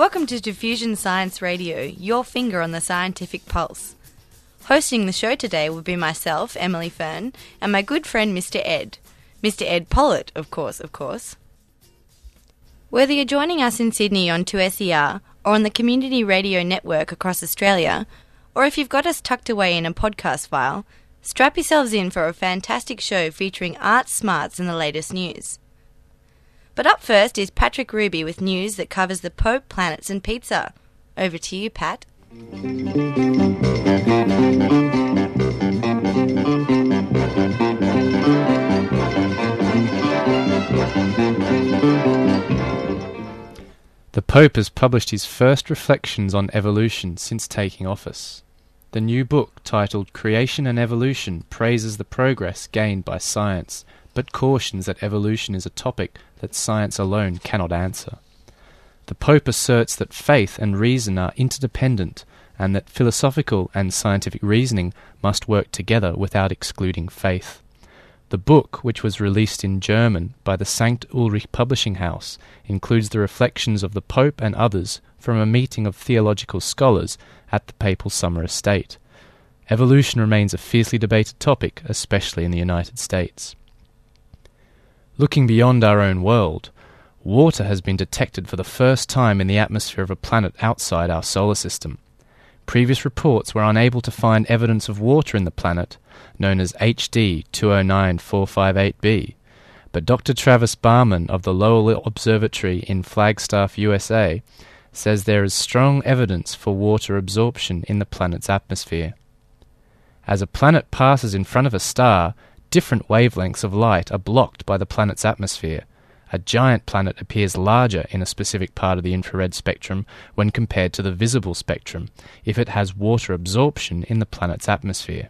Welcome to Diffusion Science Radio, your finger on the scientific pulse. Hosting the show today will be myself, Emily Fern, and my good friend Mr. Ed. Mr. Ed Pollitt, of course, of course. Whether you're joining us in Sydney on 2SER or on the Community Radio Network across Australia, or if you've got us tucked away in a podcast file, strap yourselves in for a fantastic show featuring art smarts and the latest news. But up first is Patrick Ruby with news that covers the Pope, planets, and pizza. Over to you, Pat. The Pope has published his first reflections on evolution since taking office. The new book, titled Creation and Evolution, praises the progress gained by science, but cautions that evolution is a topic that science alone cannot answer. The Pope asserts that faith and reason are interdependent, and that philosophical and scientific reasoning must work together without excluding faith. The book, which was released in German by the Sankt Ulrich Publishing House, includes the reflections of the Pope and others from a meeting of theological scholars at the papal summer estate. Evolution remains a fiercely debated topic, especially in the United States. Looking beyond our own world, water has been detected for the first time in the atmosphere of a planet outside our solar system. Previous reports were unable to find evidence of water in the planet, known as HD 209458b, but Dr. Travis Barman of the Lowell Observatory in Flagstaff, USA, says there is strong evidence for water absorption in the planet's atmosphere. As a planet passes in front of a star, different wavelengths of light are blocked by the planet's atmosphere. A giant planet appears larger in a specific part of the infrared spectrum when compared to the visible spectrum if it has water absorption in the planet's atmosphere.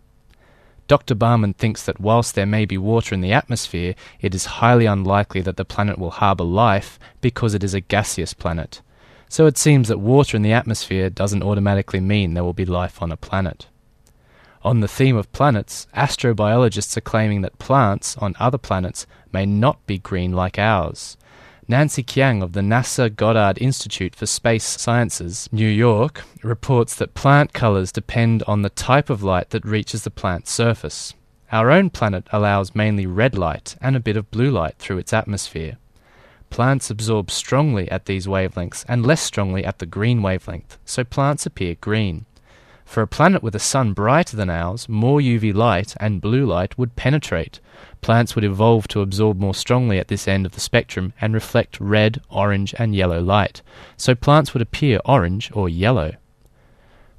Dr. Barman thinks that whilst there may be water in the atmosphere, it is highly unlikely that the planet will harbour life because it is a gaseous planet. So it seems that water in the atmosphere doesn't automatically mean there will be life on a planet. On the theme of planets, astrobiologists are claiming that plants on other planets may not be green like ours. Nancy Kiang of the NASA Goddard Institute for Space Sciences, New York, reports that plant colors depend on the type of light that reaches the plant's surface. Our own planet allows mainly red light and a bit of blue light through its atmosphere. Plants absorb strongly at these wavelengths and less strongly at the green wavelength, so plants appear green. For a planet with a sun brighter than ours, more UV light and blue light would penetrate. Plants would evolve to absorb more strongly at this end of the spectrum and reflect red, orange, and yellow light, so plants would appear orange or yellow.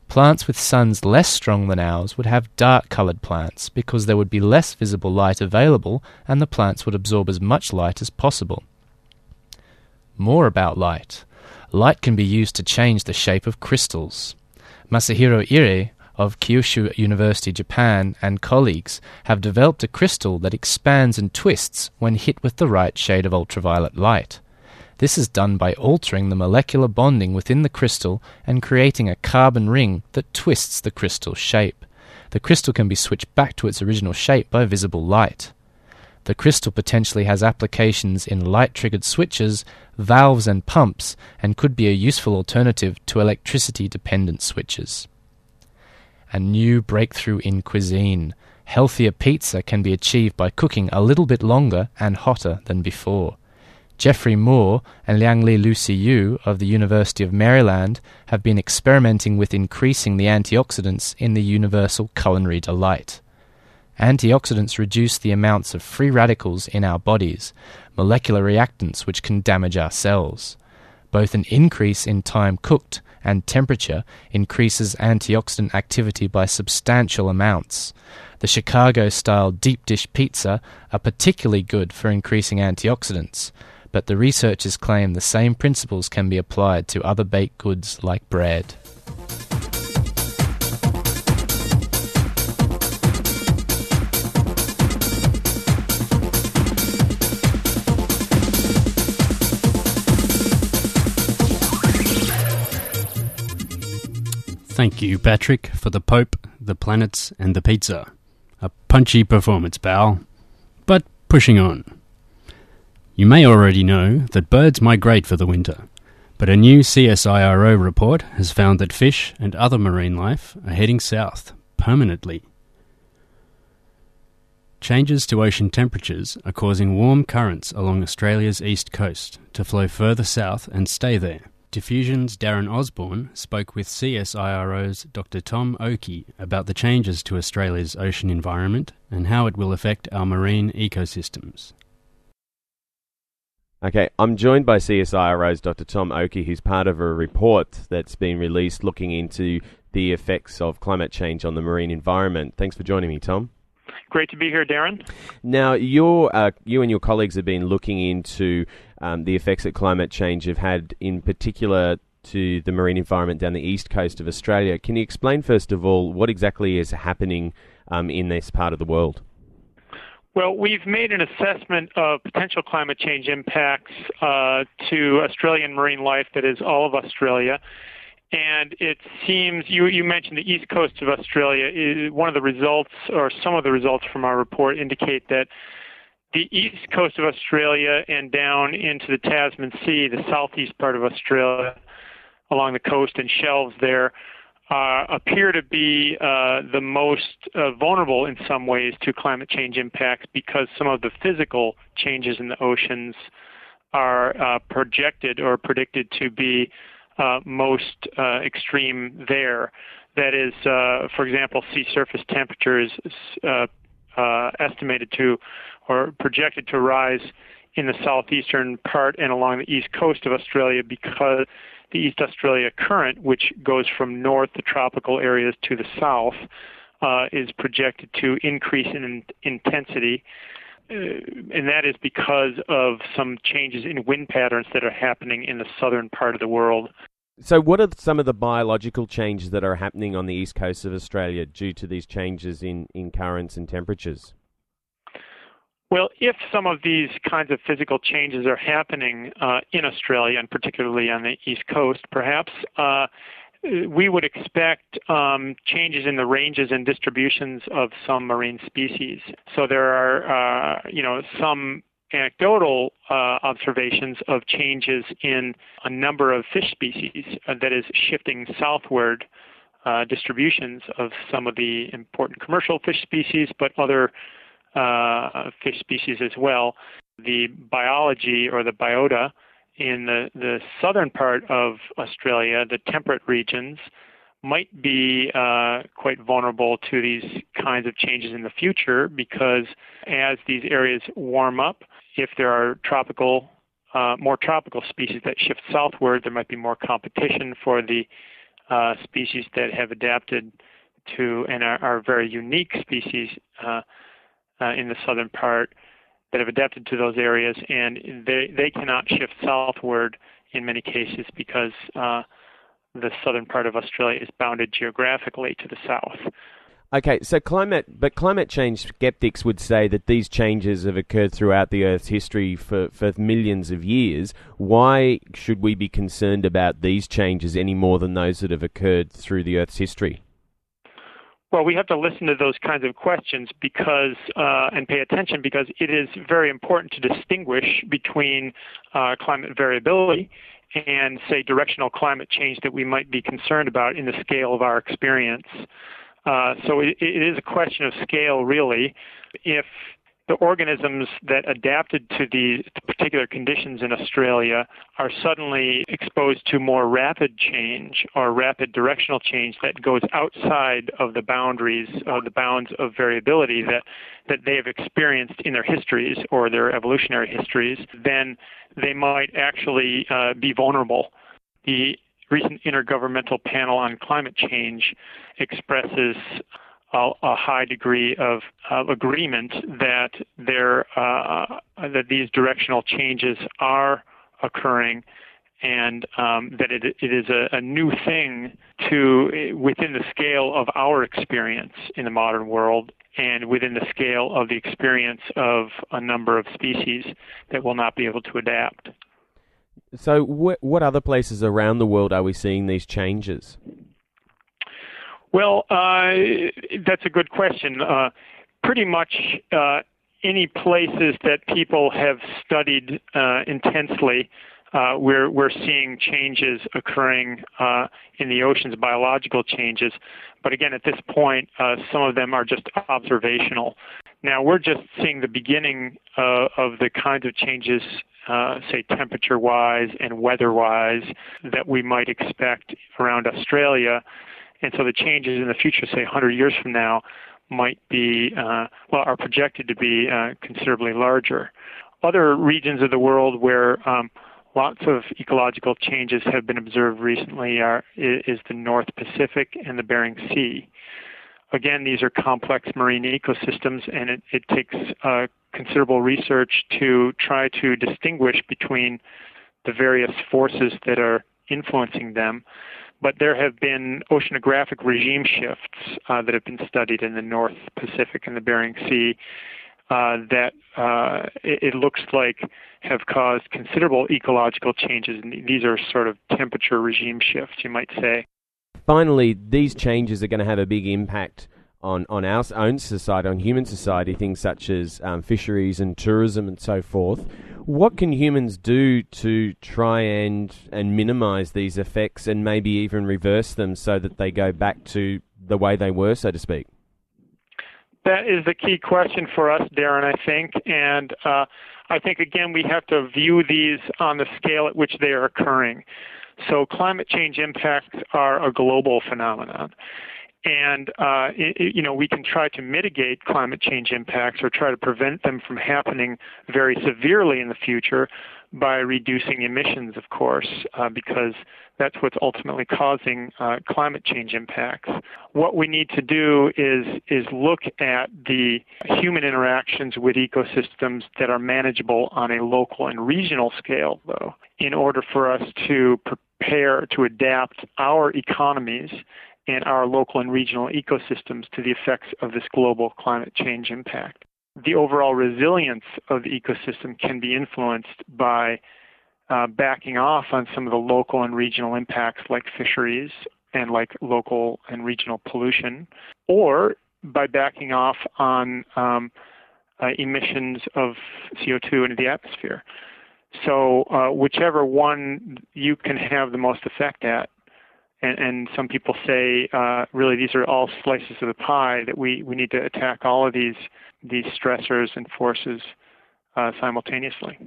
Plants with suns less strong than ours would have dark coloured plants because there would be less visible light available and the plants would absorb as much light as possible. More about light. Light can be used to change the shape of crystals. Masahiro Irie of Kyushu University, Japan, and colleagues have developed a crystal that expands and twists when hit with the right shade of ultraviolet light. This is done by altering the molecular bonding within the crystal and creating a carbon ring that twists the crystal shape. The crystal can be switched back to its original shape by visible light. The crystal potentially has applications in light triggered switches, valves, and pumps, and could be a useful alternative to electricity dependent switches. A new breakthrough in cuisine. Healthier pizza can be achieved by cooking a little bit longer and hotter than before. Jeffrey Moore and Liangli Lucy Yu of the University of Maryland have been experimenting with increasing the antioxidants in the universal culinary delight. Antioxidants reduce the amounts of free radicals in our bodies, molecular reactants which can damage our cells. Both an increase in time cooked and temperature increases antioxidant activity by substantial amounts. The Chicago style deep dish pizza are particularly good for increasing antioxidants, but the researchers claim the same principles can be applied to other baked goods like bread. Thank you, Patrick, for the Pope, the planets, and the pizza. A punchy performance, pal. But pushing on. You may already know that birds migrate for the winter, but a new CSIRO report has found that fish and other marine life are heading south permanently. Changes to ocean temperatures are causing warm currents along Australia's east coast to flow further south and stay there. Diffusion's Darren Osborne spoke with CSIRO's Dr. Tom Okey about the changes to Australia's ocean environment and how it will affect our marine ecosystems. Okay, I'm joined by CSIRO's Dr. Tom Okey, who's part of a report that's been released looking into the effects of climate change on the marine environment. Thanks for joining me, Tom. Great to be here, Darren. Now, your, uh, you and your colleagues have been looking into um, the effects that climate change have had, in particular, to the marine environment down the east coast of Australia. Can you explain, first of all, what exactly is happening um, in this part of the world? Well, we've made an assessment of potential climate change impacts uh, to Australian marine life that is all of Australia. And it seems you, you mentioned the east coast of Australia. One of the results, or some of the results from our report, indicate that the east coast of Australia and down into the Tasman Sea, the southeast part of Australia, along the coast and shelves there, uh, appear to be uh, the most uh, vulnerable in some ways to climate change impacts because some of the physical changes in the oceans are uh, projected or predicted to be uh, most uh, extreme there. That is, for example, sea surface temperatures estimated to or projected to rise in the southeastern part and along the east coast of Australia because the East Australia Current, which goes from north, the tropical areas, to the south, uh, is projected to increase in intensity. Uh, and that is because of some changes in wind patterns that are happening in the southern part of the world. So, what are some of the biological changes that are happening on the east coast of Australia due to these changes in, in currents and temperatures? Well, if some of these kinds of physical changes are happening uh, in Australia, and particularly on the east coast, perhaps, uh, we would expect um, changes in the ranges and distributions of some marine species. So there are, uh, you know, some anecdotal uh, observations of changes in a number of fish species uh, that is shifting southward uh, distributions of some of the important commercial fish species, but other uh, fish species as well. The biology or the biota in the, the southern part of Australia, the temperate regions, might be uh, quite vulnerable to these kinds of changes in the future because as these areas warm up, if there are tropical, uh, more tropical species that shift southward, there might be more competition for the uh, species that have adapted to and are, are very unique species uh, uh, in the southern part that have adapted to those areas, and they they cannot shift southward in many cases because uh, the southern part of Australia is bounded geographically to the south. Okay, so climate, but climate change skeptics would say that these changes have occurred throughout the Earth's history for, for millions of years. Why should we be concerned about these changes any more than those that have occurred through the Earth's history? Well, we have to listen to those kinds of questions because uh, and pay attention because it is very important to distinguish between uh, climate variability and, say, directional climate change that we might be concerned about in the scale of our experience. Uh, so it, it is a question of scale, really. If the organisms that adapted to these particular conditions in Australia are suddenly exposed to more rapid change or rapid directional change that goes outside of the boundaries of the bounds of variability that that they have experienced in their histories or their evolutionary histories, then they might actually uh, be vulnerable. The recent Intergovernmental Panel on Climate Change expresses a, a high degree of, of agreement that there uh, that these directional changes are occurring and um, that it, it is a, a, new thing to within the scale of our experience in the modern world and within the scale of the experience of a number of species that will not be able to adapt. So, wh- what other places around the world are we seeing these changes? Well, uh, that's a good question. Uh, pretty much uh, any places that people have studied uh, intensely, uh, we're we're seeing changes occurring uh, in the oceans, biological changes. But again, at this point, some of them are just observational. Now we're just seeing the beginning of the kinds of changes uh, say temperature wise and weather wise that we might expect around Australia. And so the changes in the future, say 100 years from now, might be, uh, well, are projected to be uh, considerably larger. Other regions of the world where um, lots of ecological changes have been observed recently are, is the North Pacific and the Bering Sea. Again, these are complex marine ecosystems, and it, it takes uh, considerable research to try to distinguish between the various forces that are influencing them. But there have been oceanographic regime shifts uh, that have been studied in the North Pacific and the Bering Sea uh, that uh, it, it, looks like have caused considerable ecological changes. And these are sort of temperature regime shifts, you might say. Finally, these changes are going to have a big impact on, on our own society, on human society, things such as um, fisheries and tourism and so forth. What can humans do to try and, and minimize these effects and maybe even reverse them so that they go back to the way they were, so to speak? That is the key question for us, Darren, I think. And uh, I think, again, we have to view these on the scale at which they are occurring. So, climate change impacts are a global phenomenon and uh, it, you know we can try to mitigate climate change impacts or try to prevent them from happening very severely in the future by reducing emissions, of course, uh, because that's what's ultimately causing uh, climate change impacts. What we need to do is is look at the human interactions with ecosystems that are manageable on a local and regional scale, though, in order for us to prepare to adapt our economies and our local and regional ecosystems to the effects of this global climate change impact. The overall resilience of the ecosystem can be influenced by uh, backing off on some of the local and regional impacts like fisheries and like local and regional pollution, or by backing off on um, uh, emissions of CO2 into the atmosphere. So, uh, whichever one you can have the most effect at, and, and some people say uh, really these are all slices of the pie that we, we need to attack all of these these stressors and forces uh, simultaneously.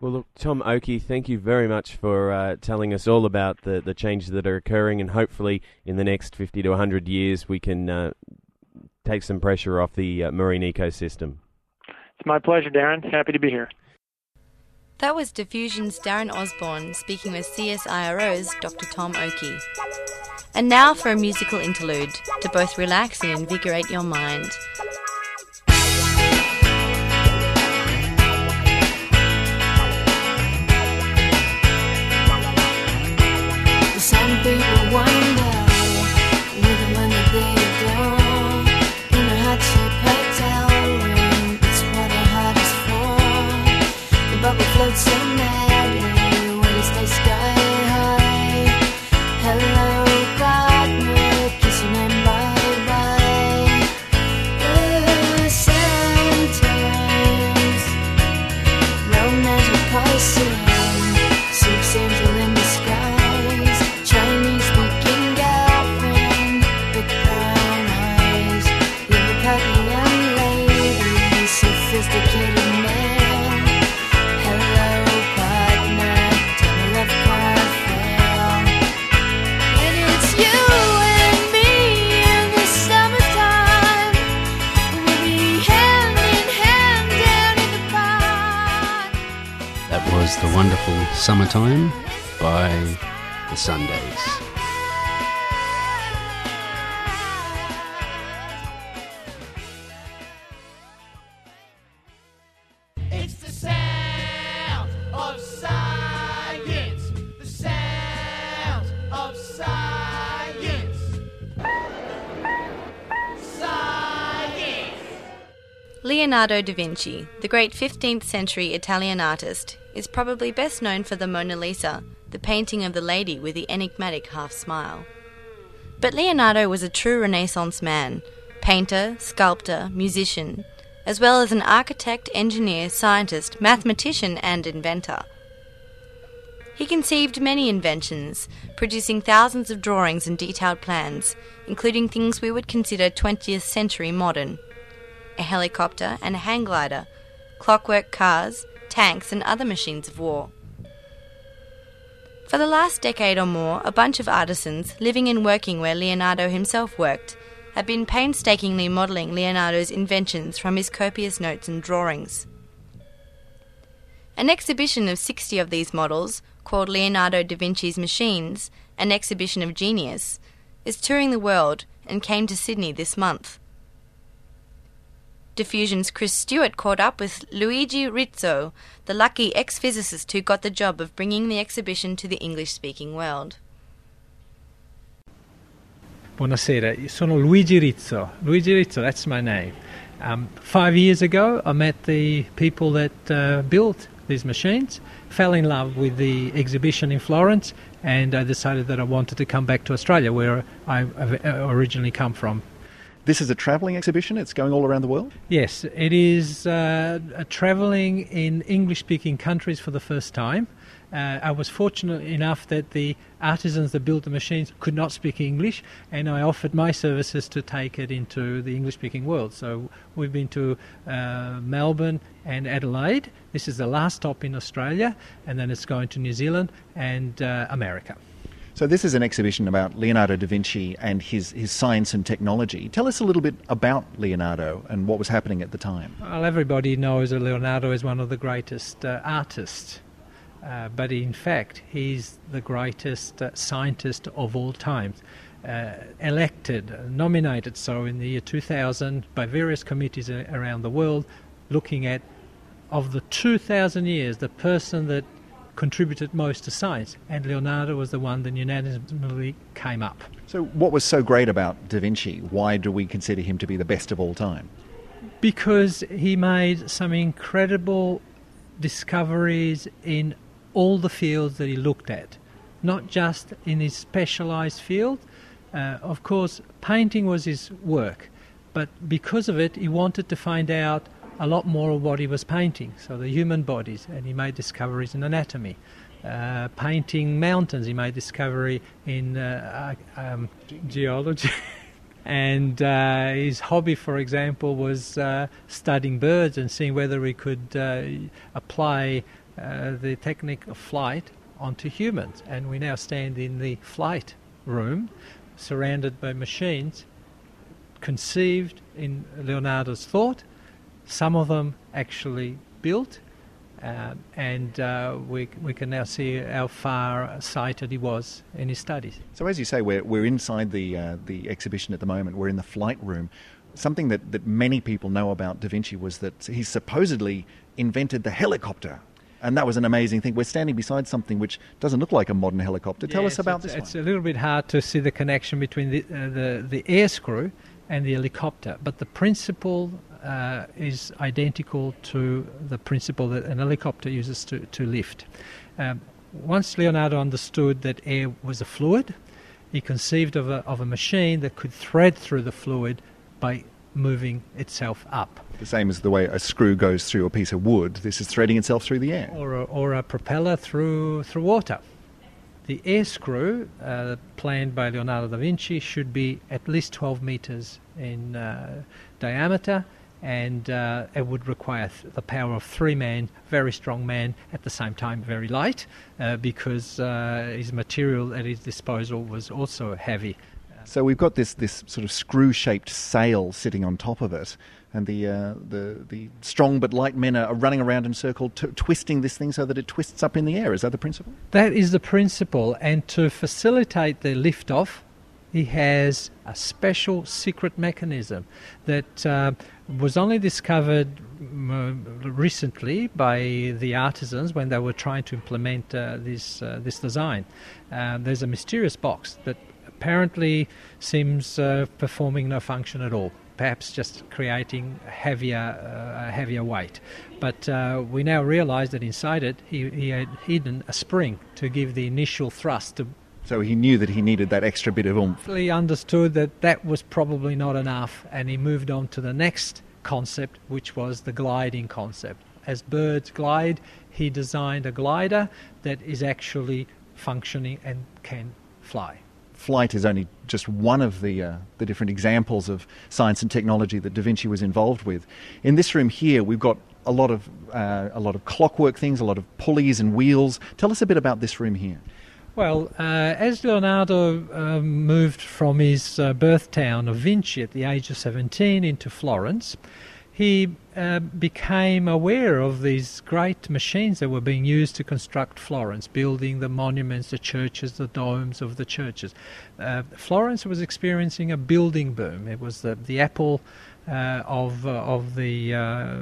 Well, look, Tom Okey, thank you very much for uh, telling us all about the, the changes that are occurring, and hopefully in the next 50 to 100 years we can uh, take some pressure off the uh, marine ecosystem. It's my pleasure, Darren. Happy to be here. That was Diffusion's Darren Osborne speaking with CSIRO's Dr. Tom Okey. And now for a musical interlude to both relax and invigorate your mind. Some people wonder The bubble floats so madly Leonardo da Vinci, the great 15th century Italian artist, is probably best known for the Mona Lisa, the painting of the lady with the enigmatic half smile. But Leonardo was a true Renaissance man painter, sculptor, musician, as well as an architect, engineer, scientist, mathematician, and inventor. He conceived many inventions, producing thousands of drawings and detailed plans, including things we would consider 20th century modern a helicopter and a hang glider, clockwork cars, tanks, and other machines of war. For the last decade or more, a bunch of artisans living and working where Leonardo himself worked have been painstakingly modelling Leonardo's inventions from his copious notes and drawings. An exhibition of 60 of these models, called Leonardo da Vinci's Machines, an exhibition of genius, is touring the world and came to Sydney this month. Diffusion's Chris Stewart caught up with Luigi Rizzo, the lucky ex physicist who got the job of bringing the exhibition to the English speaking world. Buonasera, sono Luigi Rizzo. Luigi Rizzo, that's my name. Um, five years ago, I met the people that uh, built these machines, fell in love with the exhibition in Florence, and I decided that I wanted to come back to Australia, where I uh, originally come from. This is a travelling exhibition. It's going all around the world. Yes, it is uh, travelling in English speaking countries for the first time. Uh, I was fortunate enough that the artisans that built the machines could not speak English, and I offered my services to take it into the English speaking world. So we've been to uh, Melbourne and Adelaide. This is the last stop in Australia, and then it's going to New Zealand and uh, America. So this is an exhibition about Leonardo da Vinci and his, his science and technology. Tell us a little bit about Leonardo and what was happening at the time. Well, everybody knows that Leonardo is one of the greatest uh, artists, uh, but in fact, he's the greatest uh, scientist of all time. Uh, elected, nominated so in the year 2000 by various committees a- around the world, looking at of the 2,000 years, the person that contributed most to science, and Leonardo was the one that unanimously came up. So, what was so great about Da Vinci? Why do we consider him to be the best of all time? Because he made some incredible discoveries in all the fields that he looked at, not just in his specialized field. Uh, of course, painting was his work, but because of it, he wanted to find out a lot more of what he was painting, so the human bodies, and he made discoveries in anatomy. Uh, painting mountains, he made discovery in uh, uh, um, geology. and uh, his hobby, for example, was uh, studying birds and seeing whether he could uh, apply the technique of flight onto humans. And we now stand in the flight room, surrounded by machines, conceived in Leonardo's thought some of them actually built, um, and uh, we, we can now see how far sighted he was in his studies. So, as you say, we're, we're inside the, uh, the exhibition at the moment, we're in the flight room. Something that, that many people know about Da Vinci was that he supposedly invented the helicopter. And that was an amazing thing. We're standing beside something which doesn't look like a modern helicopter. Tell us about it's, this It's one. a little bit hard to see the connection between the, uh, the, the air screw and the helicopter, but the principle uh, is identical to the principle that an helicopter uses to, to lift. Um, once Leonardo understood that air was a fluid, he conceived of a, of a machine that could thread through the fluid by moving itself up. The same as the way a screw goes through a piece of wood. This is threading itself through the air. or a, or a propeller through through water. The air screw uh, planned by Leonardo da Vinci should be at least 12 meters in uh, diameter, and uh, it would require th- the power of three men, very strong men, at the same time very light, uh, because uh, his material at his disposal was also heavy. So we've got this, this sort of screw-shaped sail sitting on top of it, and the uh, the the strong but light men are running around in circle, t- twisting this thing so that it twists up in the air. Is that the principle? That is the principle, and to facilitate the liftoff, he has a special secret mechanism that uh, was only discovered recently by the artisans when they were trying to implement uh, this uh, this design. Uh, there's a mysterious box that apparently seems uh, performing no function at all. Perhaps just creating heavier, uh, a heavier weight. But uh, we now realise that inside it, he, he had hidden a spring to give the initial thrust to So he knew that he needed that extra bit of oomph. He understood that that was probably not enough, and he moved on to the next concept, which was the gliding concept. As birds glide, he designed a glider that is actually functioning and can fly. Flight is only just one of the, uh, the different examples of science and technology that Da Vinci was involved with. In this room here, we've got a lot of, uh, a lot of clockwork things, a lot of pulleys and wheels. Tell us a bit about this room here. Well, uh, as Leonardo um, moved from his uh, birth town of Vinci at the age of 17 into Florence, he uh, became aware of these great machines that were being used to construct Florence, building the monuments, the churches, the domes of the churches. Uh, Florence was experiencing a building boom. It was the, the apple uh, of, uh, of the uh,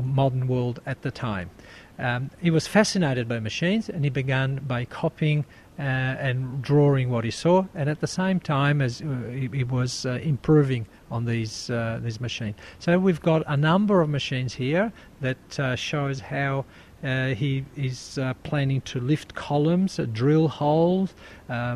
modern world at the time. Um, he was fascinated by machines and he began by copying uh, and drawing what he saw, and at the same time as uh, he, he was uh, improving on these uh, these machines. So we've got a number of machines here that uh, shows how. Uh, he is uh, planning to lift columns, uh, drill holes,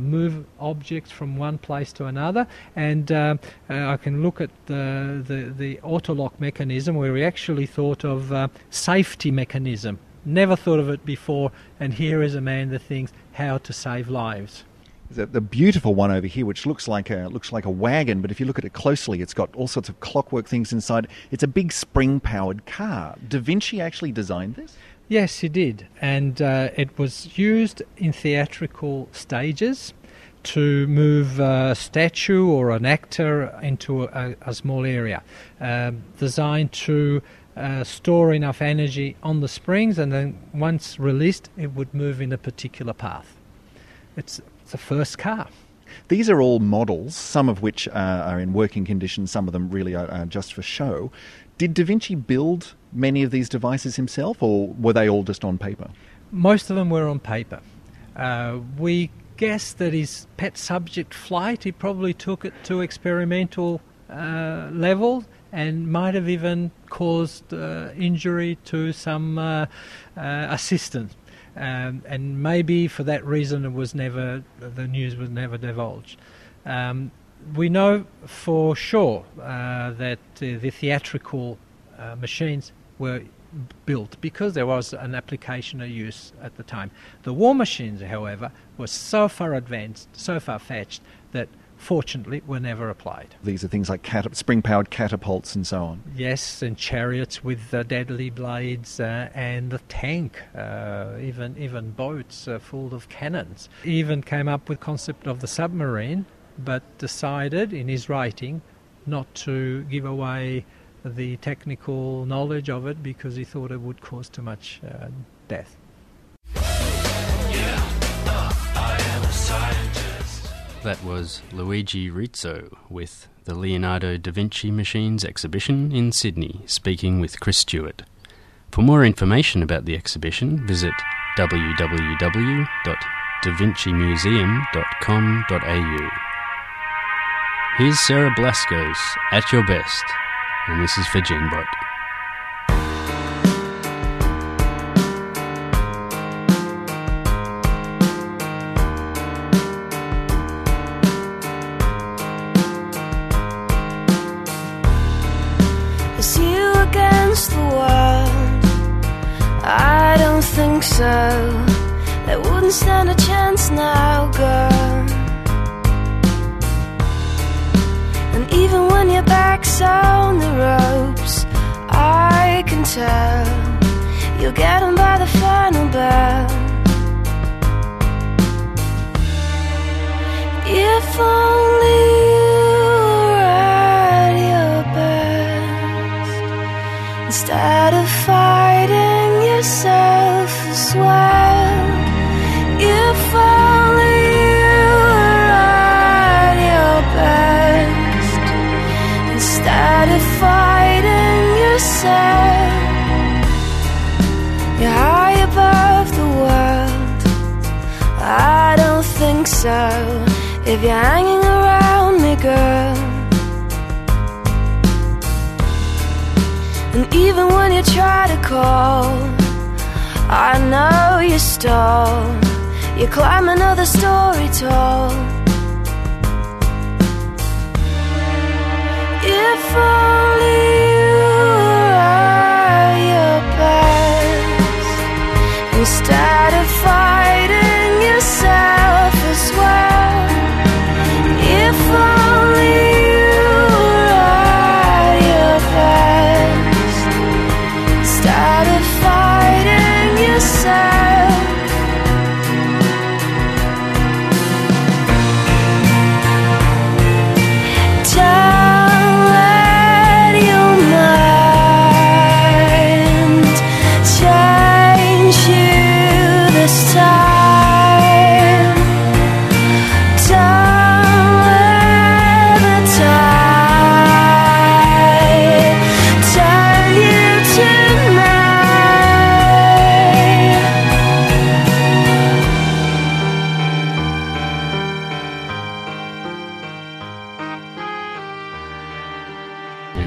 move objects from one place to another, and I can look at the, the the autolock mechanism where we actually thought of safety mechanism. Never thought of it before, and here is a man that thinks how to save lives. The, the beautiful one over here, which looks like a looks like a wagon, but if you look at it closely, it's got all sorts of clockwork things inside. It's a big spring-powered car. Da Vinci actually designed this. Yes, he did, and uh, it was used in theatrical stages to move a statue or an actor into a, a small area, um, designed to uh, store enough energy on the springs, and then once released, it would move in a particular path. It's it's the first car. These are all models, some of which uh, are in working condition, some of them really are uh, just for show. Did Da Vinci build many of these devices himself, or were they all just on paper? Most of them were on paper. Uh, we guess that his pet subject flight, he probably took it to experimental uh, level and might have even caused uh, injury to some uh, uh, assistant. Um, and maybe for that reason it was never the news was never divulged. Um, we know for sure uh, that uh, the theatrical machines were built because there was an application of use at the time. The war machines, however, were so far advanced, so far fetched that fortunately were never applied. These are things like cat- spring-powered catapults and so on. Yes, and chariots with uh, deadly blades, uh, and the tank, uh, even even boats uh, full of cannons. He even came up with concept of the submarine, but decided in his writing not to give away the technical knowledge of it because he thought it would cause too much uh, death. That was Luigi Rizzo with the Leonardo da Vinci Machines exhibition in Sydney, speaking with Chris Stewart. For more information about the exhibition, visit www.davincimuseum.com.au. Here's Sarah Blasko's At Your Best, and this is for Genbot. If If you're hanging around me, girl. And even when you try to call, I know you stall. You climb another story tall. If only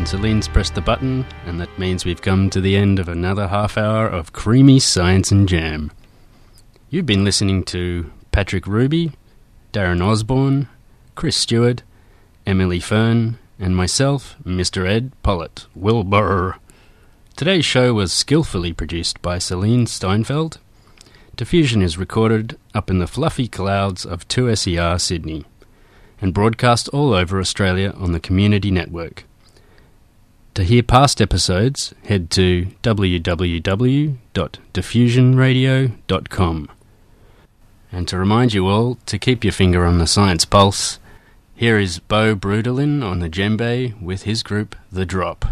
Celine's pressed the button, and that means we've come to the end of another half hour of creamy science and jam. You've been listening to Patrick Ruby, Darren Osborne, Chris Stewart, Emily Fern, and myself, Mr. Ed Pollitt, Wilbur. Today's show was skillfully produced by Celine Steinfeld. Diffusion is recorded up in the fluffy clouds of 2SER Sydney and broadcast all over Australia on the Community Network. To hear past episodes, head to www.diffusionradio.com. And to remind you all to keep your finger on the science pulse, here is Bo Brudelin on the djembe with his group The Drop.